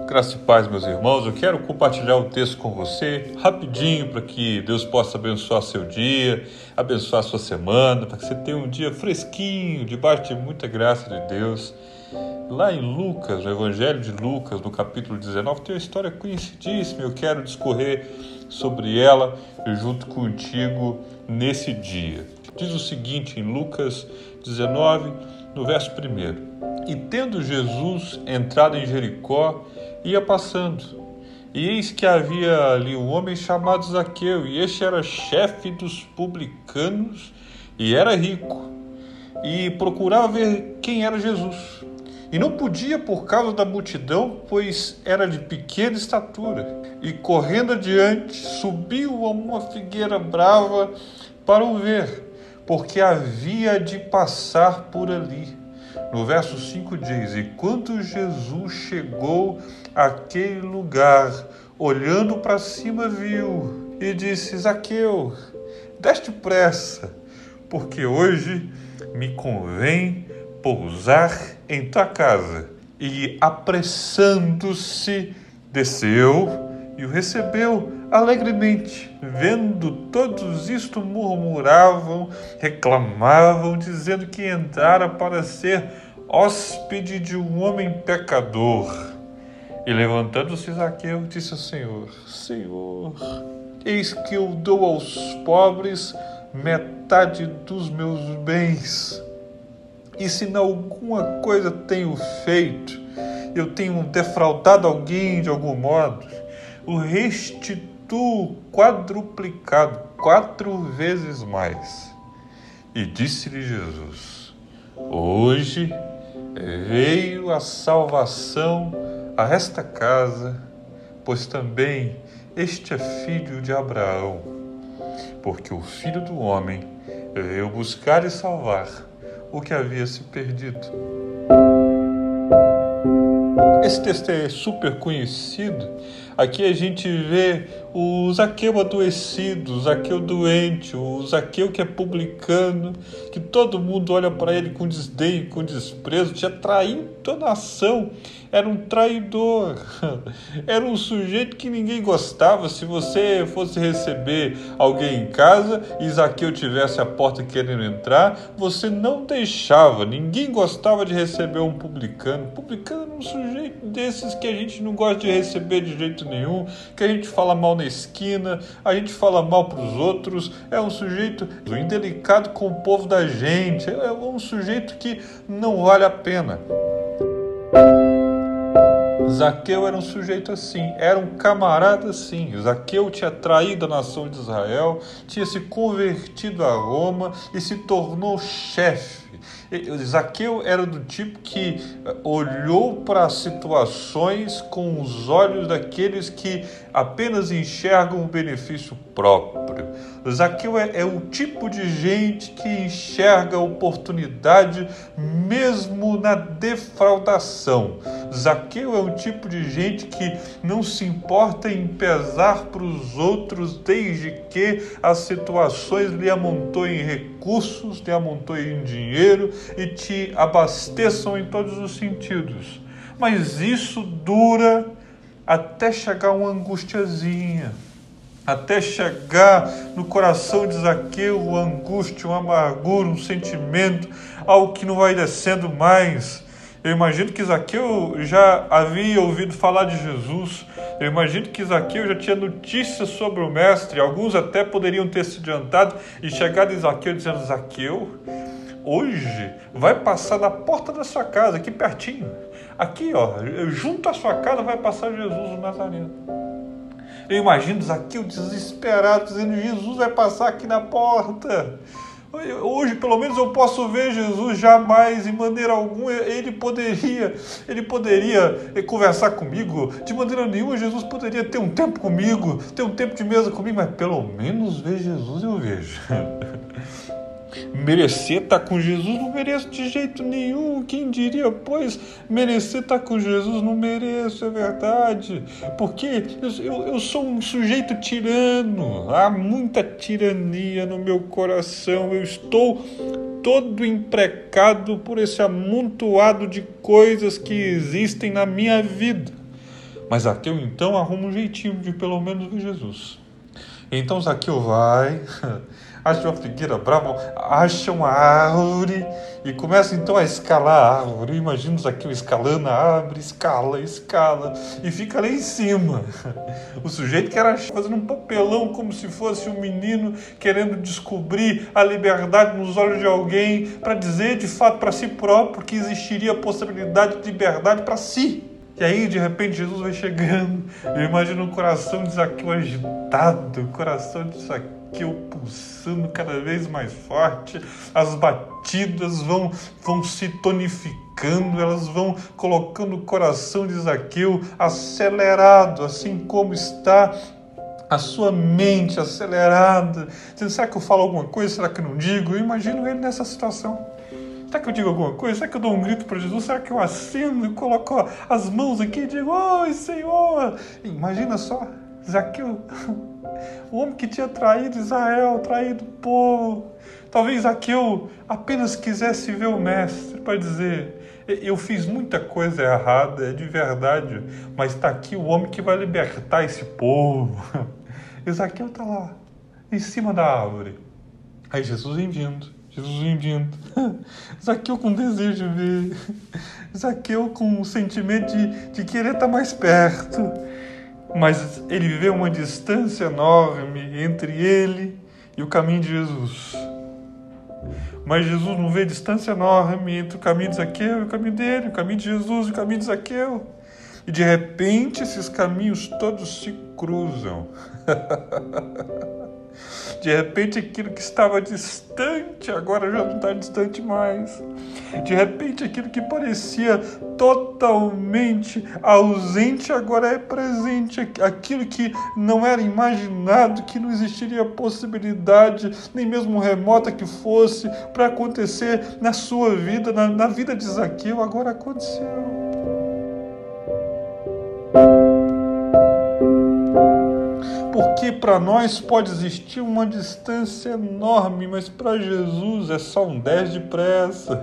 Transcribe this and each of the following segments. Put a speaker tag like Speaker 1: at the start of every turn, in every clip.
Speaker 1: Graça e paz, meus irmãos. Eu quero compartilhar um texto com você, rapidinho, para que Deus possa abençoar seu dia, abençoar sua semana, para que você tenha um dia fresquinho, debaixo de muita graça de Deus. Lá em Lucas, no Evangelho de Lucas, no capítulo 19, tem uma história conhecidíssima. Eu quero discorrer sobre ela junto contigo nesse dia. Diz o seguinte em Lucas 19, no verso 1: E tendo Jesus entrado em Jericó, ia passando. E eis que havia ali um homem chamado Zaqueu, e este era chefe dos publicanos e era rico, e procurava ver quem era Jesus. E não podia por causa da multidão, pois era de pequena estatura. E correndo adiante, subiu a uma figueira brava para o ver, porque havia de passar por ali. No verso 5 diz: E quando Jesus chegou àquele lugar, olhando para cima, viu e disse: Zaqueu, deste pressa, porque hoje me convém pousar em tua casa. E apressando-se, desceu e o recebeu alegremente. Vendo todos isto, murmuravam, reclamavam, dizendo que entrara para ser hóspede de um homem pecador. E levantando-se Zaqueu, disse ao Senhor: Senhor, eis que eu dou aos pobres metade dos meus bens. E se em alguma coisa tenho feito, eu tenho defraudado alguém de algum modo, o restituo quadruplicado, quatro vezes mais. E disse-lhe Jesus: Hoje veio a salvação a esta casa, pois também este é filho de Abraão, porque o filho do homem veio buscar e salvar o que havia se perdido. Esse texto é super conhecido. Aqui a gente vê o Zaqueu adoecido, o Zaqueu doente, o Zaqueu que é publicano, que todo mundo olha para ele com desdém, com desprezo, tinha traído toda a nação, era um traidor, era um sujeito que ninguém gostava. Se você fosse receber alguém em casa e Zaqueu tivesse a porta querendo entrar, você não deixava, ninguém gostava de receber um publicano. Publicano é um sujeito desses que a gente não gosta de receber de jeito nenhum, que a gente fala mal na esquina, a gente fala mal para os outros, é um sujeito indelicado com o povo da gente, é um sujeito que não vale a pena. Zaqueu era um sujeito assim, era um camarada assim. Zaqueu tinha traído a nação de Israel, tinha se convertido a Roma e se tornou chefe Zaqueu era do tipo que eh, olhou para situações com os olhos daqueles que apenas enxergam o benefício próprio. Zaqueu é, é o tipo de gente que enxerga a oportunidade mesmo na defraudação. Zaqueu é um tipo de gente que não se importa em pesar para os outros desde que as situações lhe amontoem recursos, lhe amontoem dinheiro e te abasteçam em todos os sentidos. Mas isso dura até chegar uma angustiazinha, até chegar no coração de Zaqueu uma angústia, uma amargura, um sentimento, algo que não vai descendo mais. Eu imagino que Zaqueu já havia ouvido falar de Jesus. Eu imagino que Zaqueu já tinha notícias sobre o Mestre. Alguns até poderiam ter se adiantado e chegado em Zaqueu dizendo: Zaqueu, hoje vai passar na porta da sua casa, aqui pertinho. Aqui, ó, junto à sua casa vai passar Jesus o Nazareno. Eu imagino Zaqueu desesperado, dizendo: Jesus vai passar aqui na porta. Hoje, pelo menos, eu posso ver Jesus jamais, em maneira alguma, ele poderia, ele poderia conversar comigo. De maneira nenhuma, Jesus poderia ter um tempo comigo, ter um tempo de mesa comigo, mas pelo menos ver Jesus eu vejo. Merecer estar com Jesus não mereço de jeito nenhum. Quem diria, pois, merecer estar com Jesus não mereço, é verdade. Porque eu, eu sou um sujeito tirano. Há muita tirania no meu coração. Eu estou todo imprecado por esse amontoado de coisas que existem na minha vida. Mas Zaqueu então arruma um jeitinho de pelo menos ver Jesus. Então Zaqueu vai, acha uma figueira brava, acha uma árvore e começa então a escalar a árvore. Imagina Zaqueu escalando a árvore, escala, escala e fica lá em cima. O sujeito que era fazendo um papelão como se fosse um menino querendo descobrir a liberdade nos olhos de alguém para dizer de fato para si próprio que existiria a possibilidade de liberdade para si. E aí, de repente, Jesus vai chegando. Eu imagino o coração de Zaqueu agitado, o coração de Zaqueu pulsando cada vez mais forte. As batidas vão, vão se tonificando, elas vão colocando o coração de Zaqueu acelerado, assim como está a sua mente acelerada. Será que eu falo alguma coisa? Será que eu não digo? Eu imagino ele nessa situação. Será que eu digo alguma coisa? Será que eu dou um grito para Jesus? Será que eu acendo e coloco as mãos aqui e digo, oi Senhor? Imagina só, Zaqueu, o homem que tinha traído Israel, traído o povo. Talvez Zaqueu apenas quisesse ver o mestre para dizer, eu fiz muita coisa errada, é de verdade, mas está aqui o homem que vai libertar esse povo. E Zaqueu está lá, em cima da árvore. Aí Jesus vem vindo. Jesus vem vindo. Zaqueu com desejo de ver. Zaqueu com o sentimento de, de querer estar mais perto. Mas ele vê uma distância enorme entre ele e o caminho de Jesus. Mas Jesus não vê distância enorme entre o caminho de Zaqueu e o caminho dele, o caminho de Jesus e o caminho de Zaqueu. E de repente esses caminhos todos se cruzam. De repente, aquilo que estava distante agora já não está distante mais. De repente, aquilo que parecia totalmente ausente agora é presente. Aquilo que não era imaginado, que não existiria possibilidade, nem mesmo remota que fosse, para acontecer na sua vida, na, na vida de Zaqueu, agora aconteceu. Para nós pode existir uma distância enorme, mas para Jesus é só um 10 depressa.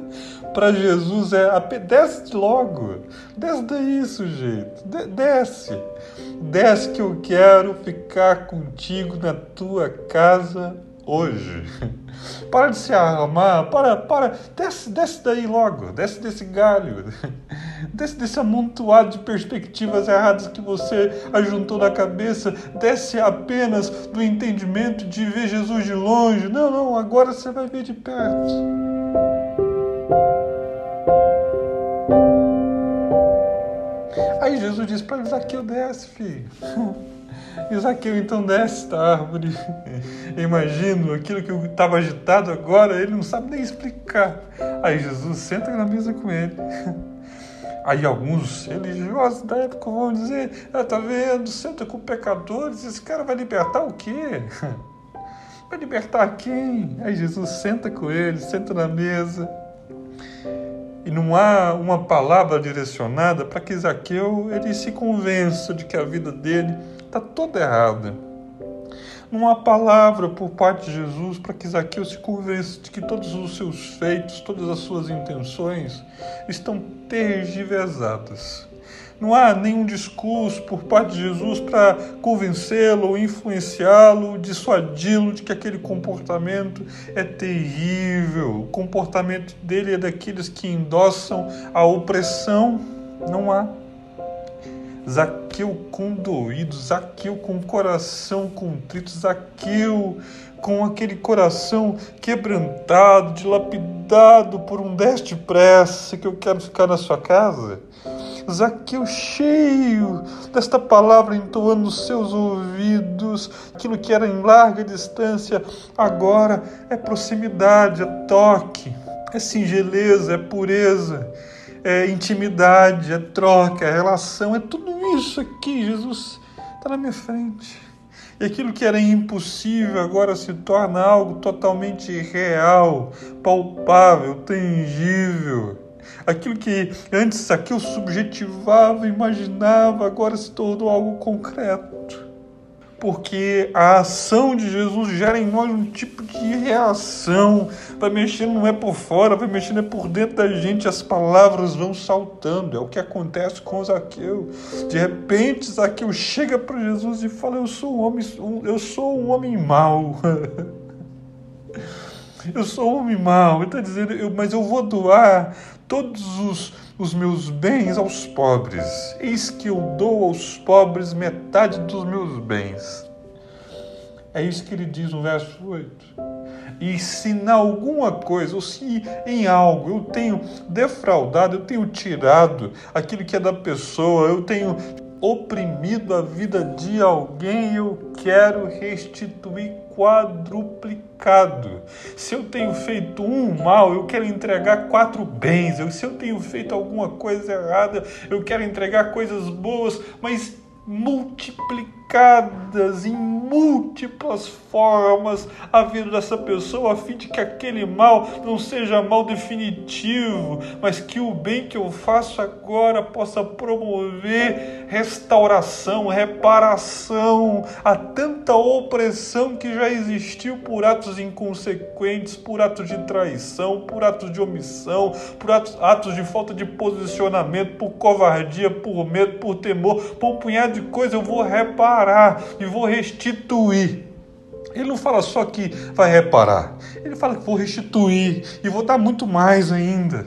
Speaker 1: para Jesus é desce logo, desce daí, sujeito, desce, desce que eu quero ficar contigo na tua casa hoje. Para de se arrumar, para, para, desce, desce daí logo, desce desse galho, desce desse amontoado de perspectivas erradas que você ajuntou na cabeça, desce apenas do entendimento de ver Jesus de longe. Não, não, agora você vai ver de perto. Aí Jesus diz para Zaqueu, desce, filho. Zaqueu então desce da árvore. Imagino aquilo que estava agitado agora, ele não sabe nem explicar. Aí Jesus senta na mesa com ele. Aí alguns religiosos da época vão dizer: ah, tá vendo, senta com pecadores, esse cara vai libertar o quê? Vai libertar quem? Aí Jesus senta com ele, senta na mesa. E não há uma palavra direcionada para que Zaqueu ele se convença de que a vida dele está toda errada. Não há palavra por parte de Jesus para que Zaqueu se convença de que todos os seus feitos, todas as suas intenções estão tergiversadas. Não há nenhum discurso por parte de Jesus para convencê-lo ou influenciá-lo, dissuadi-lo de que aquele comportamento é terrível. O comportamento dele é daqueles que endossam a opressão. Não há. Zaqueu condoído, Zaqueu com coração contrito, Zaqueu com aquele coração quebrantado, dilapidado por um deste pressa que eu quero ficar na sua casa. Zaqueu cheio desta palavra entoando nos seus ouvidos, aquilo que era em larga distância, agora é proximidade, é toque, é singeleza, é pureza é intimidade, é troca, é relação, é tudo isso aqui. Jesus está na minha frente. E aquilo que era impossível agora se torna algo totalmente real, palpável, tangível. Aquilo que antes aqui eu subjetivava, imaginava, agora se tornou algo concreto. Porque a ação de Jesus gera em nós um tipo de reação. Vai mexendo não é por fora, vai mexendo é por dentro da gente, as palavras vão saltando. É o que acontece com Zaqueu. De repente, Zaqueu chega para Jesus e fala: Eu sou um homem, eu sou um homem mau. Eu sou um homem mau. Ele está dizendo, eu, mas eu vou doar todos os, os meus bens aos pobres. Eis que eu dou aos pobres metade dos meus bens. É isso que ele diz no verso 8. E se na alguma coisa, ou se em algo eu tenho defraudado, eu tenho tirado aquilo que é da pessoa, eu tenho oprimido a vida de alguém, eu quero restituir quadruplicado. Se eu tenho feito um mal, eu quero entregar quatro bens. Se eu tenho feito alguma coisa errada, eu quero entregar coisas boas, mas multiplicadas em múltiplas formas a vida dessa pessoa, a fim de que aquele mal não seja mal definitivo, mas que o bem que eu faço agora possa promover restauração, reparação a tanta opressão que já existiu por atos inconsequentes, por atos de traição, por atos de omissão, por atos, atos de falta de posicionamento, por covardia, por medo, por temor, por um punhado de coisa eu vou reparar e vou restituir. Ele não fala só que vai reparar, ele fala que vou restituir e vou dar muito mais ainda.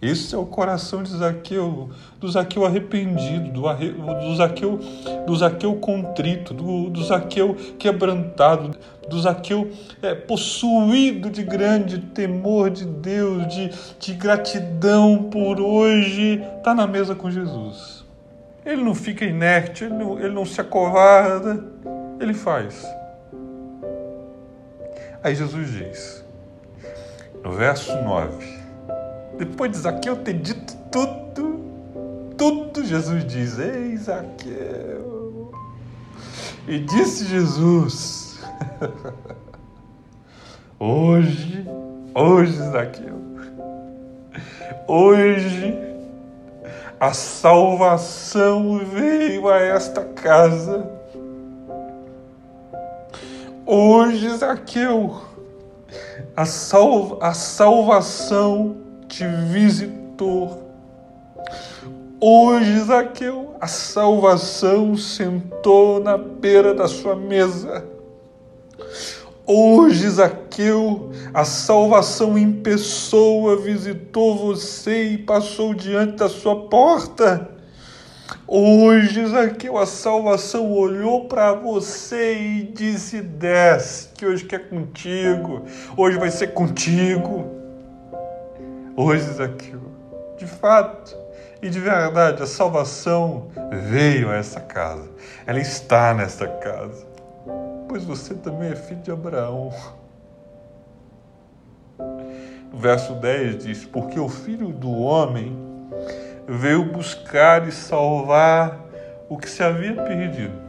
Speaker 1: Esse é o coração de Zaqueu, do Zaqueu arrependido, do, arre, do, Zaqueu, do Zaqueu contrito, do, do Zaqueu quebrantado, do Zaqueu é, possuído de grande temor de Deus, de, de gratidão por hoje, está na mesa com Jesus. Ele não fica inerte, ele não, ele não se acovarda, ele faz. Aí Jesus diz, no verso 9: Depois de Zaqueu ter dito tudo, tudo, Jesus diz: Ei, Zaqueu. E disse Jesus: Hoje, hoje, Zaqueu, hoje a salvação veio a esta casa. Hoje, Zaqueu, a, salva, a salvação te visitou. Hoje, Zaqueu, a salvação sentou na beira da sua mesa. Hoje, Zaqueu, a salvação em pessoa visitou você e passou diante da sua porta. Hoje, Zaqueu, a salvação olhou para você e disse: Desce, que hoje quer contigo, hoje vai ser contigo. Hoje, Zaqueu, de fato e de verdade, a salvação veio a essa casa, ela está nesta casa pois você também é filho de Abraão. Verso 10 diz: Porque o filho do homem veio buscar e salvar o que se havia perdido.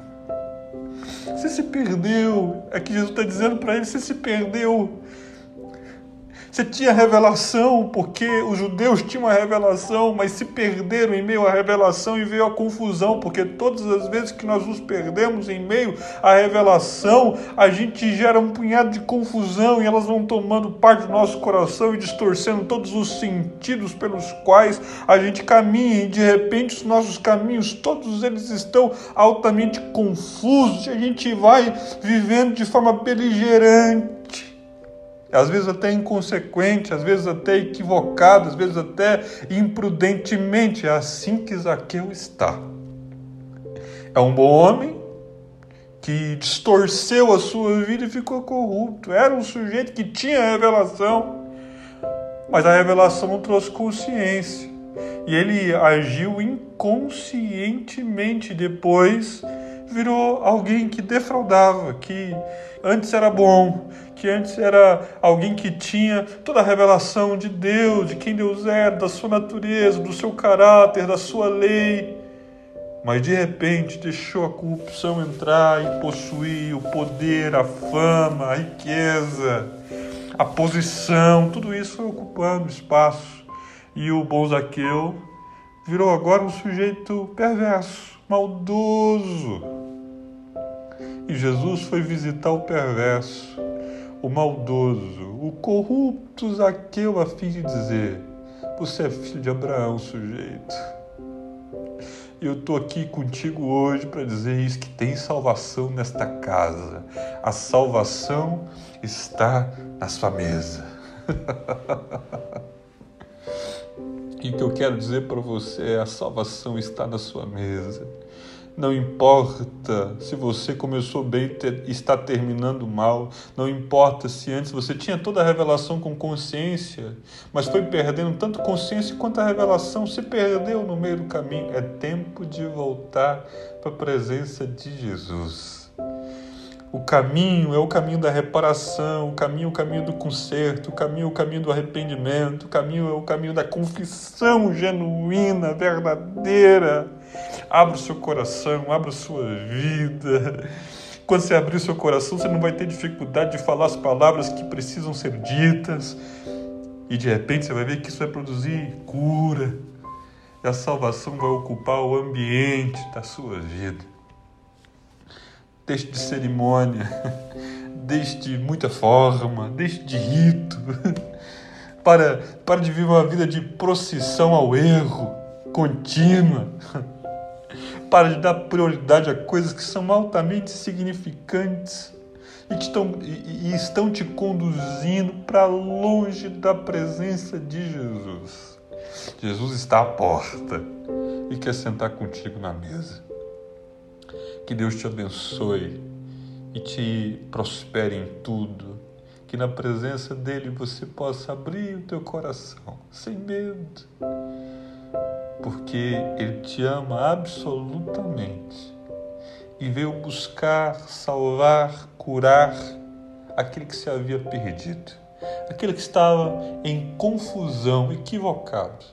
Speaker 1: Você se perdeu, é que Jesus está dizendo para ele: você se perdeu você tinha revelação, porque os judeus tinham a revelação, mas se perderam em meio à revelação e veio a confusão, porque todas as vezes que nós nos perdemos em meio à revelação, a gente gera um punhado de confusão e elas vão tomando parte do nosso coração e distorcendo todos os sentidos pelos quais a gente caminha. E de repente os nossos caminhos, todos eles estão altamente confusos e a gente vai vivendo de forma beligerante às vezes até inconsequente, às vezes até equivocado, às vezes até imprudentemente. É assim que Zaqueu está. É um bom homem que distorceu a sua vida e ficou corrupto. Era um sujeito que tinha revelação, mas a revelação não trouxe consciência. E ele agiu inconscientemente depois virou alguém que defraudava, que antes era bom, que antes era alguém que tinha toda a revelação de Deus, de quem Deus era, da sua natureza, do seu caráter, da sua lei. Mas de repente deixou a corrupção entrar e possuir o poder, a fama, a riqueza, a posição, tudo isso foi ocupando espaço. E o bom Zaqueu virou agora um sujeito perverso, maldoso. E Jesus foi visitar o perverso, o maldoso, o corrupto Zaqueu, a fim de dizer: Você é filho de Abraão, sujeito. Eu estou aqui contigo hoje para dizer isso: que tem salvação nesta casa. A salvação está na sua mesa. e o que eu quero dizer para você é: a salvação está na sua mesa. Não importa se você começou bem e está terminando mal. Não importa se antes você tinha toda a revelação com consciência, mas foi perdendo tanto consciência quanto a revelação se perdeu no meio do caminho. É tempo de voltar para a presença de Jesus. O caminho é o caminho da reparação, o caminho é o caminho do conserto, o caminho é o caminho do arrependimento, o caminho é o caminho da confissão genuína, verdadeira. Abra o seu coração, abra a sua vida. Quando você abrir o seu coração, você não vai ter dificuldade de falar as palavras que precisam ser ditas. E de repente você vai ver que isso vai produzir cura. E a salvação vai ocupar o ambiente da sua vida. Deixe de cerimônia, deixe de muita forma, deixe de rito. Para, para de viver uma vida de procissão ao erro contínua. Para de dar prioridade a coisas que são altamente significantes e, estão, e, e estão te conduzindo para longe da presença de Jesus. Jesus está à porta e quer sentar contigo na mesa. Que Deus te abençoe e te prospere em tudo. Que na presença dele você possa abrir o teu coração sem medo porque Ele te ama absolutamente e veio buscar, salvar, curar aquele que se havia perdido, aquele que estava em confusão, equivocado.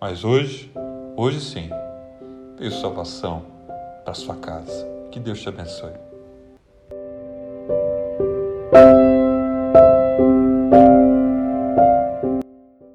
Speaker 1: Mas hoje, hoje sim, veio salvação para sua casa. Que Deus te abençoe.